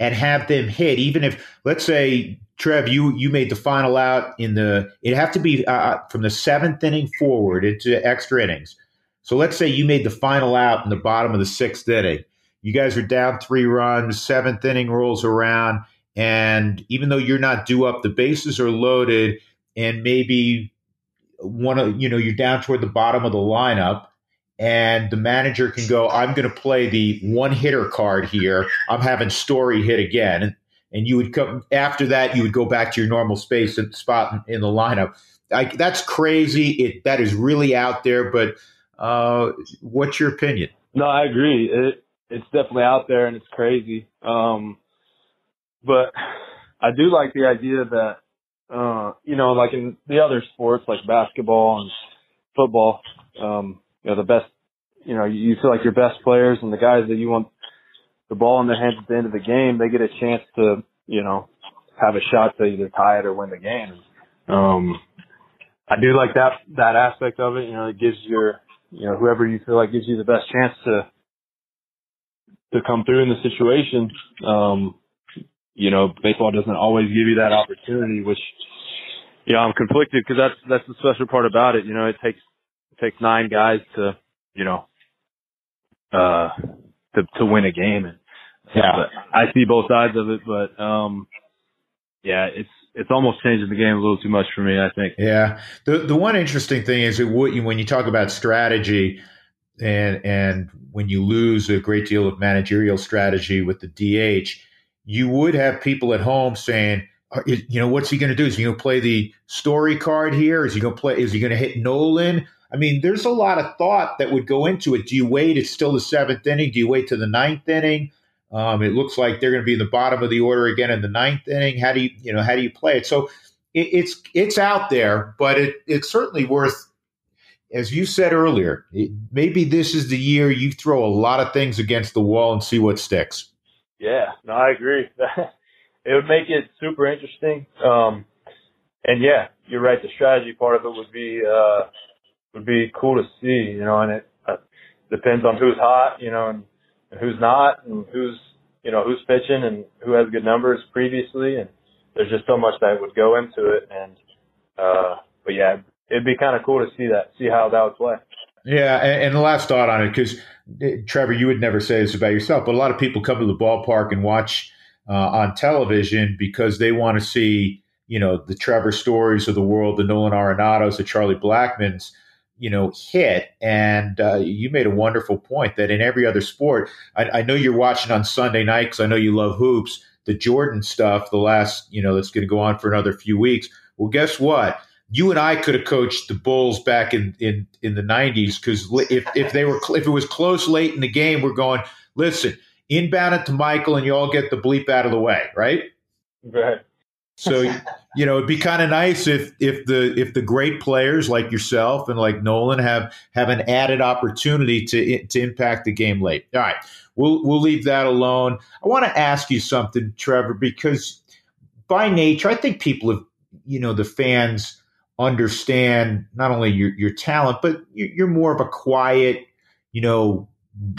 and have them hit, even if, let's say, Trev, you you made the final out in the. It have to be uh, uh, from the seventh inning forward into extra innings. So let's say you made the final out in the bottom of the sixth inning. You guys are down three runs. Seventh inning rolls around, and even though you're not due up, the bases are loaded, and maybe one of you know you're down toward the bottom of the lineup and the manager can go, I'm going to play the one hitter card here. I'm having Story hit again. And, you would come after that, you would go back to your normal space and spot in, the lineup. I, that's crazy. It that is really out there. But uh, what's your opinion? No, I agree. It it's definitely out there and it's crazy. Um, but I do like the idea that uh, you know, like in the other sports like basketball and football, um, you know, the best, you know, you feel like your best players and the guys that you want the ball in their hands at the end of the game, they get a chance to, you know, have a shot to either tie it or win the game. Um, I do like that, that aspect of it. You know, it gives your, you know, whoever you feel like gives you the best chance to, to come through in the situation. Um, you know, baseball doesn't always give you that opportunity, which, you know, I'm conflicted because that's, that's the special part about it. You know, it takes it takes nine guys to, you know, uh, to to win a game. And yeah, I see both sides of it, but um, yeah, it's it's almost changing the game a little too much for me. I think. Yeah, the the one interesting thing is it would when you talk about strategy. And and when you lose a great deal of managerial strategy with the DH, you would have people at home saying, you know, what's he going to do? Is he going to play the story card here? Is he going to play? Is he going to hit Nolan? I mean, there's a lot of thought that would go into it. Do you wait? It's still the seventh inning. Do you wait to the ninth inning? Um, it looks like they're going to be in the bottom of the order again in the ninth inning. How do you, you know, how do you play it? So it, it's it's out there, but it it's certainly worth, as you said earlier. It, maybe this is the year you throw a lot of things against the wall and see what sticks. Yeah, no, I agree. it would make it super interesting. Um, and yeah, you're right. The strategy part of it would be. Uh, would be cool to see, you know, and it uh, depends on who's hot, you know, and, and who's not, and who's, you know, who's pitching and who has good numbers previously, and there's just so much that would go into it, and uh, but yeah, it'd be kind of cool to see that, see how that would play. Yeah, and, and the last thought on it, because eh, Trevor, you would never say this about yourself, but a lot of people come to the ballpark and watch uh, on television because they want to see, you know, the Trevor Stories of the world, the Nolan Arenados, the Charlie Blackmons, you know, hit. And uh, you made a wonderful point that in every other sport, I, I know you're watching on Sunday night because I know you love hoops, the Jordan stuff, the last, you know, that's going to go on for another few weeks. Well, guess what? You and I could have coached the Bulls back in in, in the '90s because if if they were if it was close late in the game, we're going. Listen, inbound it to Michael, and you all get the bleep out of the way, right? Right. So you know, it'd be kind of nice if if the if the great players like yourself and like Nolan have have an added opportunity to to impact the game late. All right, we'll we'll leave that alone. I want to ask you something, Trevor, because by nature, I think people have, you know, the fans understand not only your, your talent, but you're, more of a quiet, you know,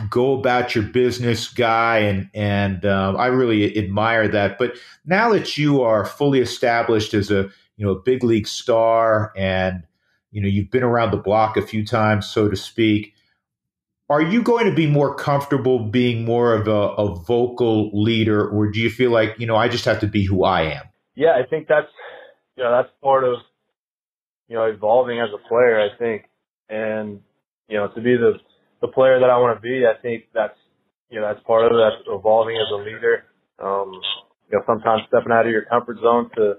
go about your business guy and and um, I really admire that. But now that you are fully established as a you know a big league star and you know you've been around the block a few times, so to speak, are you going to be more comfortable being more of a, a vocal leader, or do you feel like you know I just have to be who I am? Yeah, I think that's you know that's part of you know evolving as a player. I think, and you know to be the the player that I want to be, I think that's you know that's part of it. That's evolving as a leader. Um, you know, sometimes stepping out of your comfort zone to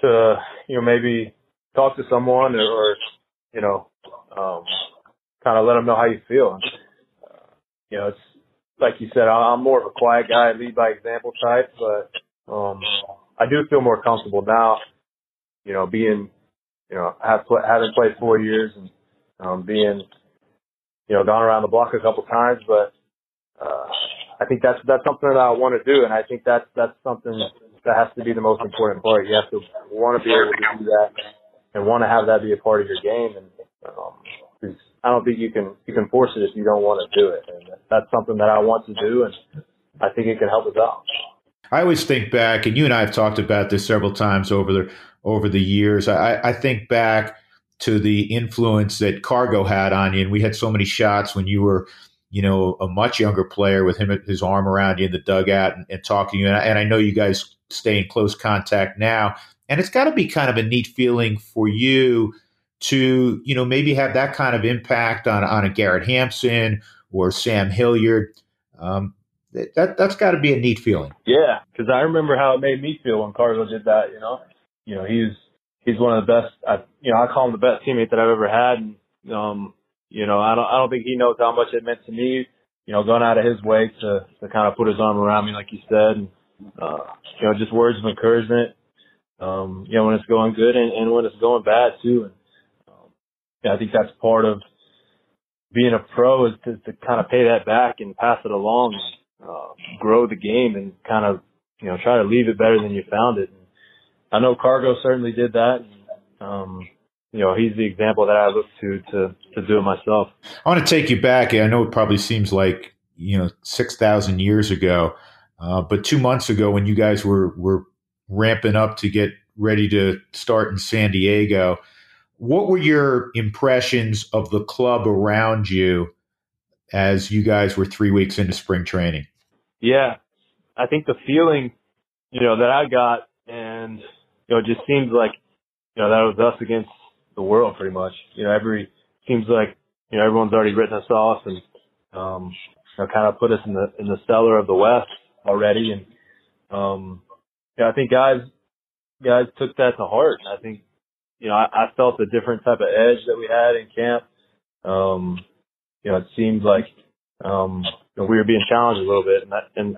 to you know maybe talk to someone or, or you know um, kind of let them know how you feel. Uh, you know, it's like you said, I'm more of a quiet guy, lead by example type, but um, I do feel more comfortable now. You know, being you know have having played four years and um, being you know, gone around the block a couple times, but uh, I think that's that's something that I want to do, and I think that's that's something that has to be the most important part. You have to want to be able to do that and want to have that be a part of your game, and um, I don't think you can you can force it if you don't want to do it, and that's something that I want to do, and I think it can help us out. I always think back, and you and I have talked about this several times over the over the years. I, I think back to the influence that Cargo had on you. And we had so many shots when you were, you know, a much younger player with him, his arm around you in the dugout and, and talking to you. And I, and I know you guys stay in close contact now. And it's got to be kind of a neat feeling for you to, you know, maybe have that kind of impact on, on a Garrett Hampson or Sam Hilliard. Um, that that's got to be a neat feeling. Yeah, because I remember how it made me feel when Cargo did that. You know, you know, he was he's one of the best. I, you know, I call him the best teammate that I've ever had. And, um, you know, I don't, I don't think he knows how much it meant to me. You know, going out of his way to to kind of put his arm around me, like you said, and uh, you know, just words of encouragement. Um, you know, when it's going good and, and when it's going bad too. And um, yeah, I think that's part of being a pro is to, to kind of pay that back and pass it along, and, uh, grow the game, and kind of you know try to leave it better than you found it. And, I know Cargo certainly did that. Um, you know, he's the example that I look to to to do it myself. I want to take you back. I know it probably seems like you know six thousand years ago, uh, but two months ago when you guys were were ramping up to get ready to start in San Diego, what were your impressions of the club around you as you guys were three weeks into spring training? Yeah, I think the feeling, you know, that I got and you know, it just seems like, you know, that was us against the world pretty much. You know, every, seems like, you know, everyone's already written us off and, um, you know, kind of put us in the, in the cellar of the West already. And, um, yeah, I think guys, guys took that to heart. I think, you know, I, I felt a different type of edge that we had in camp. Um, you know, it seemed like, um, you know, we were being challenged a little bit and that, and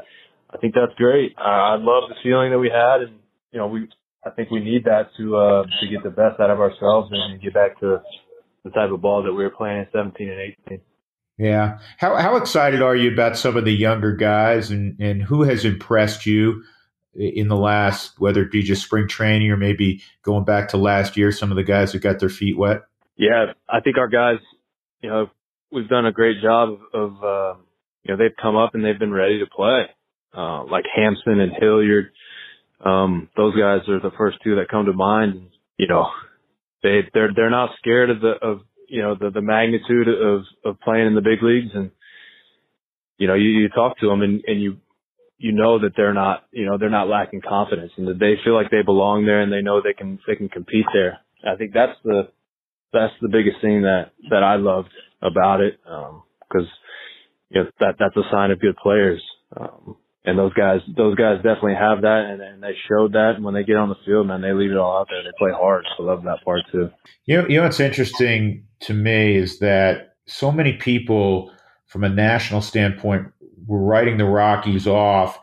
I think that's great. I, I love the feeling that we had and, you know, we, I think we need that to uh, to get the best out of ourselves and get back to the type of ball that we were playing in 17 and 18. Yeah. How how excited are you about some of the younger guys and and who has impressed you in the last whether it be just spring training or maybe going back to last year some of the guys who got their feet wet? Yeah, I think our guys, you know, we've done a great job of, of uh, you know, they've come up and they've been ready to play. Uh, like Hampson and Hilliard, um, those guys are the first two that come to mind. You know, they they're they're not scared of the of you know the the magnitude of of playing in the big leagues, and you know you, you talk to them and and you you know that they're not you know they're not lacking confidence and that they feel like they belong there and they know they can they can compete there. I think that's the that's the biggest thing that that I loved about it because um, you know that that's a sign of good players. Um, and those guys, those guys definitely have that, and, and, they showed that. And when they get on the field, man, they leave it all out there. They play hard. So I love that part too. You know, you know what's interesting to me is that so many people, from a national standpoint, were writing the Rockies off,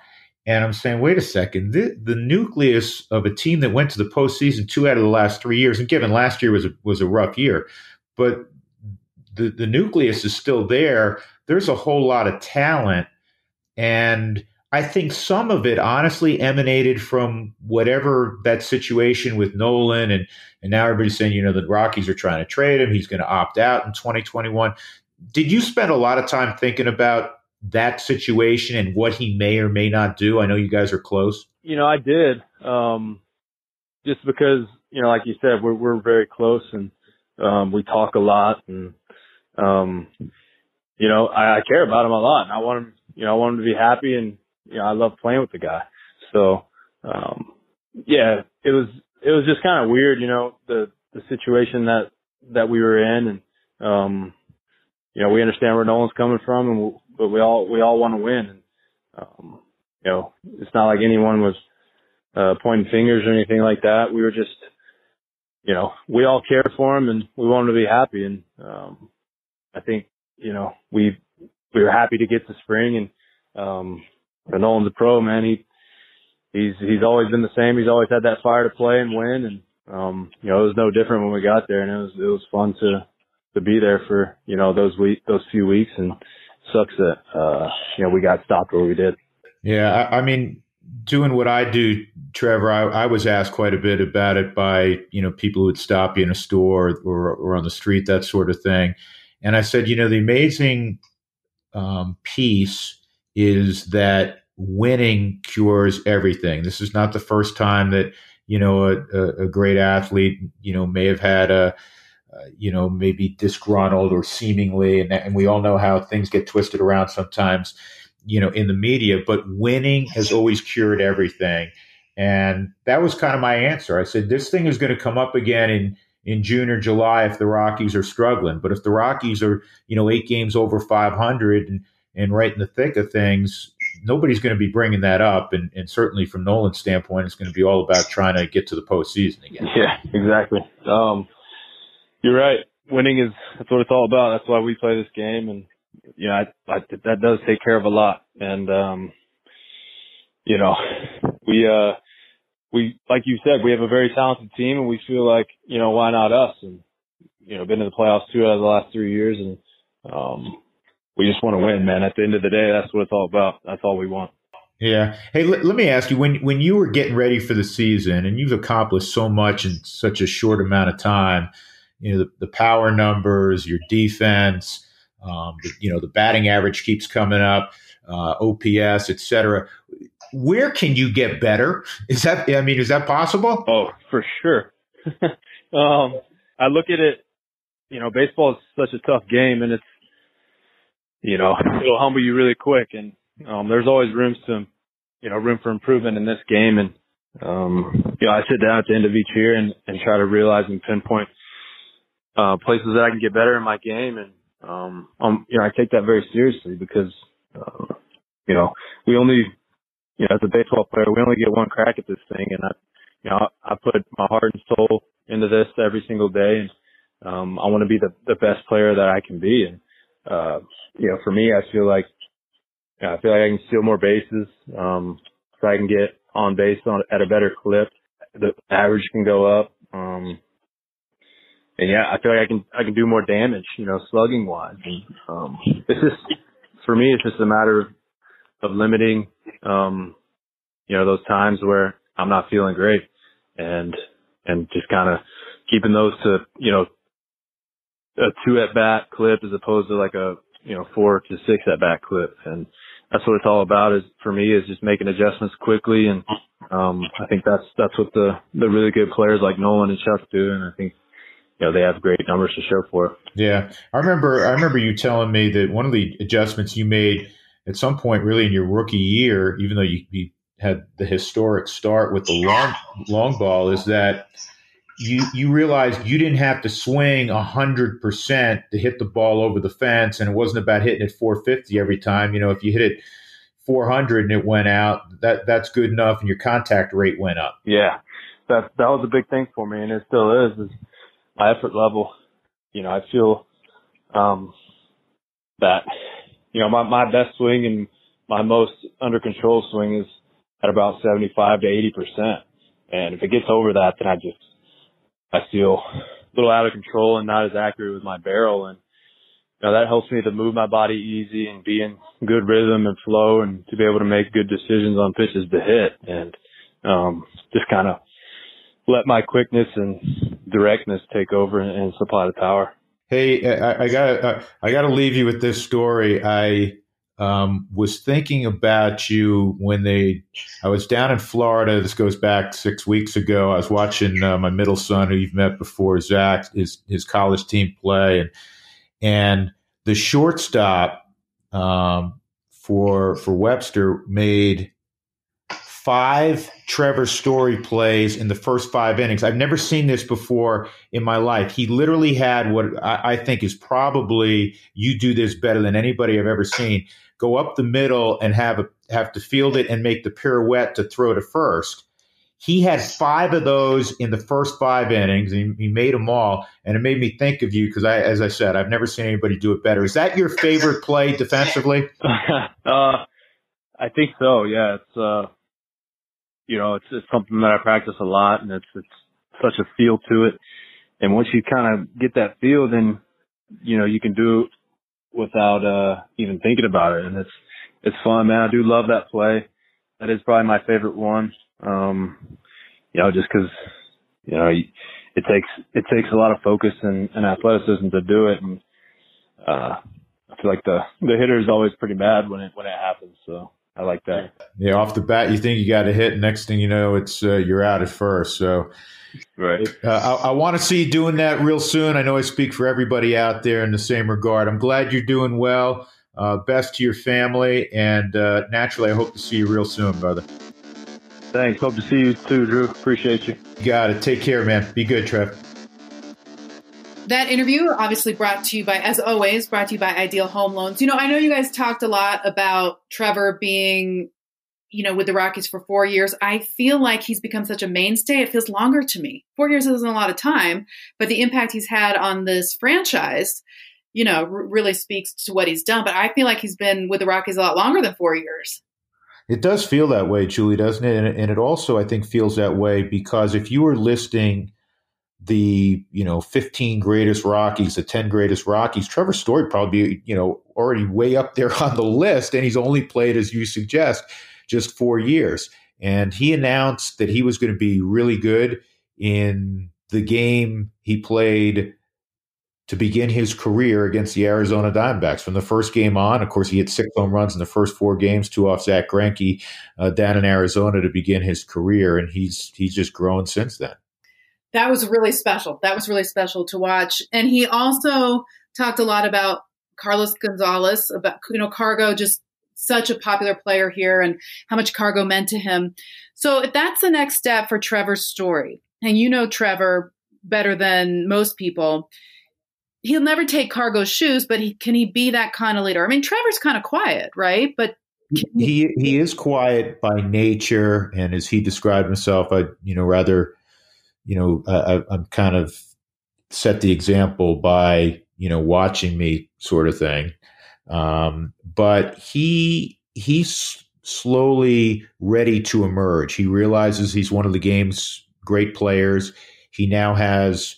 and I'm saying, wait a second, the, the nucleus of a team that went to the postseason two out of the last three years, and given last year was a, was a rough year, but the the nucleus is still there. There's a whole lot of talent, and I think some of it honestly emanated from whatever that situation with Nolan and and now everybody's saying, you know, the Rockies are trying to trade him. He's going to opt out in 2021. Did you spend a lot of time thinking about that situation and what he may or may not do? I know you guys are close. You know, I did. Um, just because, you know, like you said, we're we're very close and um, we talk a lot and um, you know, I, I care about him a lot and I want him you know, I want him to be happy and you know, I love playing with the guy. So, um, yeah, it was, it was just kind of weird, you know, the, the situation that, that we were in. And, um, you know, we understand where Nolan's coming from and, we, but we all, we all want to win. And, um, you know, it's not like anyone was, uh, pointing fingers or anything like that. We were just, you know, we all care for him and we want wanted to be happy. And, um, I think, you know, we, we were happy to get to spring and, um, Nolan's a pro, man. He he's he's always been the same. He's always had that fire to play and win, and um, you know it was no different when we got there, and it was it was fun to to be there for you know those week those few weeks, and sucks that uh, you know we got stopped where we did. Yeah, I, I mean, doing what I do, Trevor, I, I, was asked quite a bit about it by you know people who would stop you in a store or, or on the street, that sort of thing, and I said, you know, the amazing um, piece is that winning cures everything. This is not the first time that you know a, a great athlete you know may have had a uh, you know maybe disgruntled or seemingly, and, and we all know how things get twisted around sometimes you know in the media. But winning has always cured everything, and that was kind of my answer. I said this thing is going to come up again in in June or July if the Rockies are struggling. But if the Rockies are, you know, eight games over 500 and, and right in the thick of things, nobody's going to be bringing that up. And, and certainly from Nolan's standpoint, it's going to be all about trying to get to the postseason again. Yeah, exactly. Um, you're right. Winning is that's what it's all about. That's why we play this game, and you know, I, I, that does take care of a lot. And um, you know, we uh, we like you said, we have a very talented team, and we feel like you know, why not us? And you know, been in the playoffs two out of the last three years, and um, we just want to win, man. At the end of the day, that's what it's all about. That's all we want. Yeah. Hey, let, let me ask you when when you were getting ready for the season, and you've accomplished so much in such a short amount of time. You know the, the power numbers, your defense, um, the, you know the batting average keeps coming up, uh, OPS, etc. Where can you get better? Is that I mean, is that possible? Oh, for sure. um, I look at it. You know, baseball is such a tough game, and it's you know, it'll humble you really quick. And, um, there's always rooms to, you know, room for improvement in this game. And, um, you know, I sit down at the end of each year and, and try to realize and pinpoint, uh, places that I can get better in my game. And, um, um, you know, I take that very seriously because, uh, you know, we only, you know, as a baseball player, we only get one crack at this thing. And I, you know, I put my heart and soul into this every single day. And, um, I want to be the, the best player that I can be. And, uh, you know, for me, I feel like, I feel like I can steal more bases, um, so I can get on base on, at a better clip. The average can go up. Um, and yeah, I feel like I can, I can do more damage, you know, slugging wise. And, um, it's just, for me, it's just a matter of, of limiting, um, you know, those times where I'm not feeling great and, and just kind of keeping those to, you know, a two at bat clip as opposed to like a you know four to six at bat clip, and that's what it's all about. Is for me is just making adjustments quickly, and um, I think that's that's what the the really good players like Nolan and Chuck do, and I think you know they have great numbers to show for it. Yeah, I remember I remember you telling me that one of the adjustments you made at some point, really in your rookie year, even though you, you had the historic start with the long long ball, is that you you realized you didn't have to swing hundred percent to hit the ball over the fence, and it wasn't about hitting it 450 every time. You know, if you hit it 400 and it went out, that that's good enough, and your contact rate went up. Yeah, that that was a big thing for me, and it still is. Is my effort level. You know, I feel um, that you know my my best swing and my most under control swing is at about 75 to 80 percent, and if it gets over that, then I just I feel a little out of control and not as accurate with my barrel. And, you know, that helps me to move my body easy and be in good rhythm and flow and to be able to make good decisions on pitches to hit and um, just kind of let my quickness and directness take over and, and supply the power. Hey, I, I gotta I got to leave you with this story. I um, was thinking about you when they. I was down in Florida. This goes back six weeks ago. I was watching uh, my middle son, who you've met before, Zach, his his college team play, and and the shortstop um, for for Webster made five Trevor Story plays in the first five innings. I've never seen this before in my life. He literally had what I, I, think is probably you do this better than anybody I've ever seen. Go up the middle and have a, have to field it and make the pirouette to throw to first. He had five of those in the first five innings. He, he made them all, and it made me think of you because, I, as I said, I've never seen anybody do it better. Is that your favorite play defensively? uh, I think so. Yeah, it's uh, you know, it's, it's something that I practice a lot and it's, it's such a feel to it. And once you kind of get that feel, then, you know, you can do it without, uh, even thinking about it. And it's, it's fun, man. I do love that play. That is probably my favorite one. Um, you know, just cause, you know, it takes, it takes a lot of focus and, and athleticism to do it. And, uh, I feel like the, the hitter is always pretty bad when it, when it happens. So, I like that. Yeah, off the bat, you think you got a hit. Next thing you know, it's uh, you're out at first. So, right. Uh, I, I want to see you doing that real soon. I know I speak for everybody out there in the same regard. I'm glad you're doing well. Uh, best to your family, and uh, naturally, I hope to see you real soon, brother. Thanks. Hope to see you too, Drew. Appreciate you. You got it. Take care, man. Be good, Trev. That interview, obviously brought to you by, as always, brought to you by Ideal Home Loans. You know, I know you guys talked a lot about Trevor being, you know, with the Rockies for four years. I feel like he's become such a mainstay. It feels longer to me. Four years isn't a lot of time, but the impact he's had on this franchise, you know, r- really speaks to what he's done. But I feel like he's been with the Rockies a lot longer than four years. It does feel that way, Julie, doesn't it? And, and it also, I think, feels that way because if you were listing the you know 15 greatest Rockies, the 10 greatest Rockies, Trevor Story probably you know already way up there on the list, and he's only played as you suggest just four years. And he announced that he was going to be really good in the game he played to begin his career against the Arizona Diamondbacks. From the first game on, of course, he hit six home runs in the first four games, two off Zack Greinke uh, down in Arizona to begin his career, and he's he's just grown since then that was really special. That was really special to watch. And he also talked a lot about Carlos Gonzalez, about, you know, Cargo, just such a popular player here and how much Cargo meant to him. So if that's the next step for Trevor's story, and you know Trevor better than most people, he'll never take Cargo's shoes, but he can he be that kind of leader? I mean, Trevor's kind of quiet, right? But he he is quiet by nature, and as he described himself, I you know rather you know, I, I'm kind of set the example by, you know, watching me sort of thing. Um, but he, he's slowly ready to emerge. He realizes he's one of the game's great players. He now has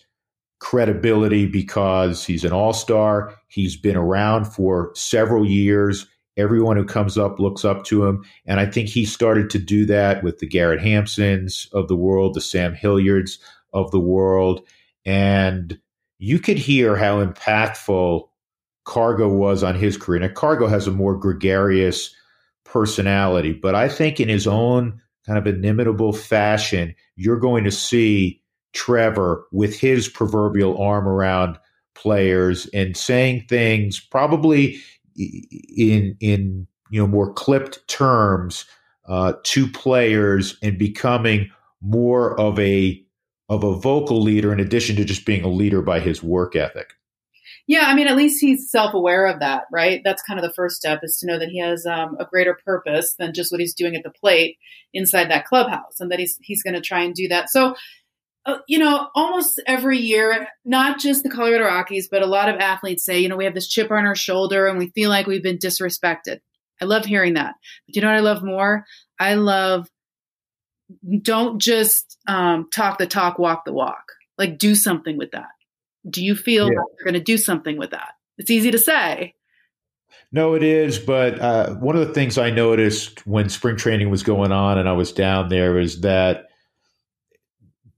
credibility because he's an all star. He's been around for several years. Everyone who comes up looks up to him. And I think he started to do that with the Garrett Hampsons of the world, the Sam Hilliards of the world. And you could hear how impactful Cargo was on his career. Now, Cargo has a more gregarious personality, but I think in his own kind of inimitable fashion, you're going to see Trevor with his proverbial arm around players and saying things probably in in you know more clipped terms uh, to players and becoming more of a of a vocal leader in addition to just being a leader by his work ethic. Yeah, I mean, at least he's self aware of that, right? That's kind of the first step is to know that he has um, a greater purpose than just what he's doing at the plate inside that clubhouse, and that he's he's going to try and do that. So, uh, you know, almost every year, not just the Colorado Rockies, but a lot of athletes say, you know, we have this chip on our shoulder and we feel like we've been disrespected. I love hearing that. But you know what I love more? I love don't just um, talk the talk, walk the walk. Like do something with that. Do you feel yeah. like you're going to do something with that? It's easy to say. No, it is. But uh, one of the things I noticed when spring training was going on and I was down there is that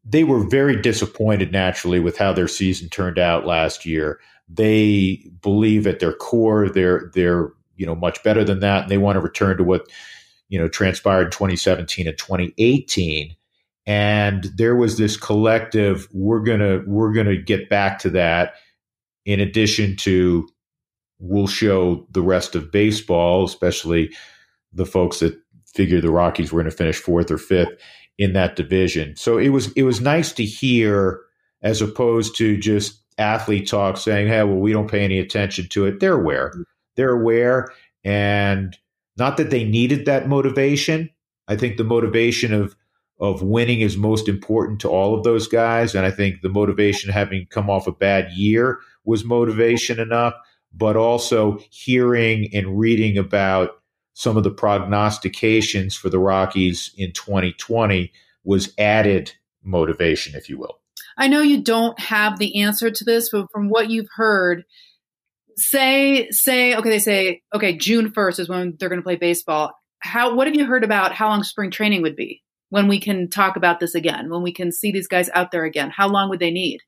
they were very disappointed naturally with how their season turned out last year. They believe at their core they're they're you know much better than that, and they want to return to what you know transpired in 2017 and 2018. And there was this collective we're gonna we're gonna get back to that. In addition to we'll show the rest of baseball, especially the folks that figure the Rockies were going to finish fourth or fifth in that division. So it was it was nice to hear as opposed to just athlete talk saying, "Hey, well, we don't pay any attention to it." They're aware. Mm-hmm. They're aware, and not that they needed that motivation. I think the motivation of of winning is most important to all of those guys, and I think the motivation having come off a bad year was motivation enough. But also hearing and reading about some of the prognostications for the Rockies in 2020 was added motivation, if you will. I know you don't have the answer to this, but from what you've heard, say say okay, they say okay, June 1st is when they're going to play baseball. How what have you heard about how long spring training would be when we can talk about this again, when we can see these guys out there again? How long would they need?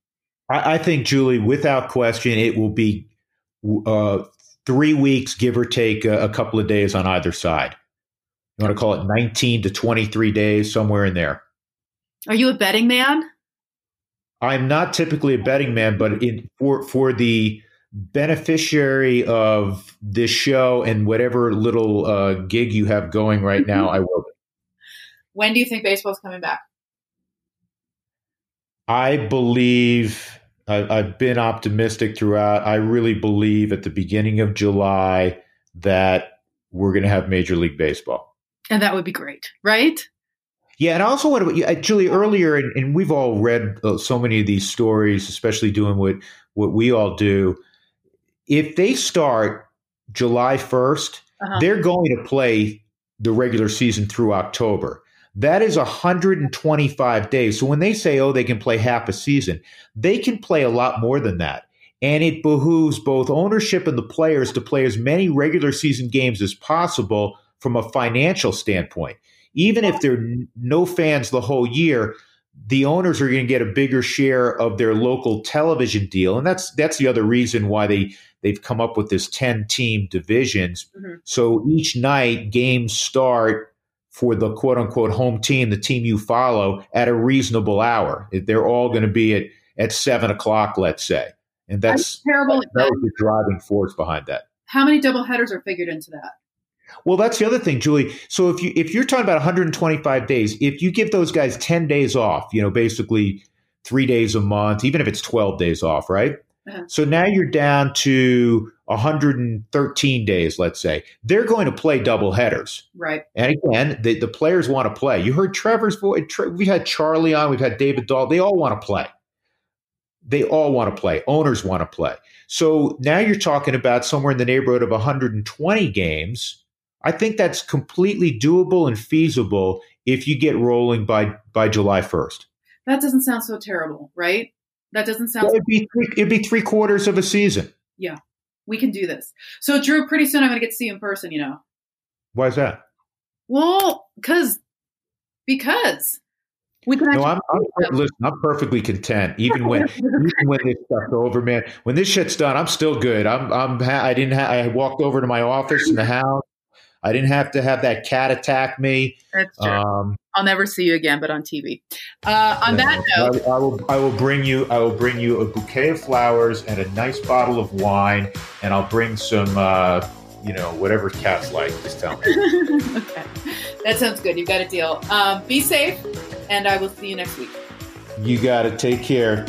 I, I think, Julie, without question, it will be uh, three weeks, give or take a, a couple of days on either side. You want to call it 19 to 23 days, somewhere in there. Are you a betting man? I'm not typically a betting man, but in, for for the beneficiary of this show and whatever little uh, gig you have going right now, I will. When do you think baseball's coming back? I believe I've been optimistic throughout. I really believe at the beginning of July that we're going to have Major League Baseball. And that would be great, right? Yeah, and I also want to, Julie, earlier, and, and we've all read uh, so many of these stories, especially doing what what we all do. If they start July 1st, uh-huh. they're going to play the regular season through October. That is 125 days. So when they say, oh, they can play half a season, they can play a lot more than that. And it behooves both ownership and the players to play as many regular season games as possible from a financial standpoint even if there are no fans the whole year, the owners are going to get a bigger share of their local television deal, and that's that's the other reason why they they've come up with this ten team divisions. Mm-hmm. So each night games start for the quote unquote home team, the team you follow, at a reasonable hour. They're all going to be at at seven o'clock, let's say, and that's, that's terrible. That was the driving force behind that. How many double headers are figured into that? Well, that's the other thing, Julie. So if you if you're talking about 125 days, if you give those guys 10 days off, you know, basically three days a month, even if it's 12 days off, right? Uh-huh. So now you're down to 113 days, let's say. They're going to play double headers. Right. And again, the, the players want to play. You heard Trevor's voice. We've had Charlie on, we've had David Dahl. They all want to play. They all want to play. Owners want to play. So now you're talking about somewhere in the neighborhood of 120 games I think that's completely doable and feasible if you get rolling by by July 1st. That doesn't sound so terrible, right? That doesn't sound. Well, it'd, be three, it'd be three quarters of a season. Yeah, we can do this. So, Drew, pretty soon I'm going to get to see you in person. You know. Why is that? Well, because because we can. No, I'm, I'm listen. I'm perfectly content, even when even when this stuff's over, man. When this shit's done, I'm still good. I'm I'm I didn't ha- I walked over to my office in the house. I didn't have to have that cat attack me. That's true. Um, I'll never see you again, but on TV. Uh, on that note, I, I, will. I will bring you. I will bring you a bouquet of flowers and a nice bottle of wine, and I'll bring some. Uh, you know, whatever cats like. Just tell me. okay, that sounds good. You've got a deal. Um, be safe, and I will see you next week. You got to take care.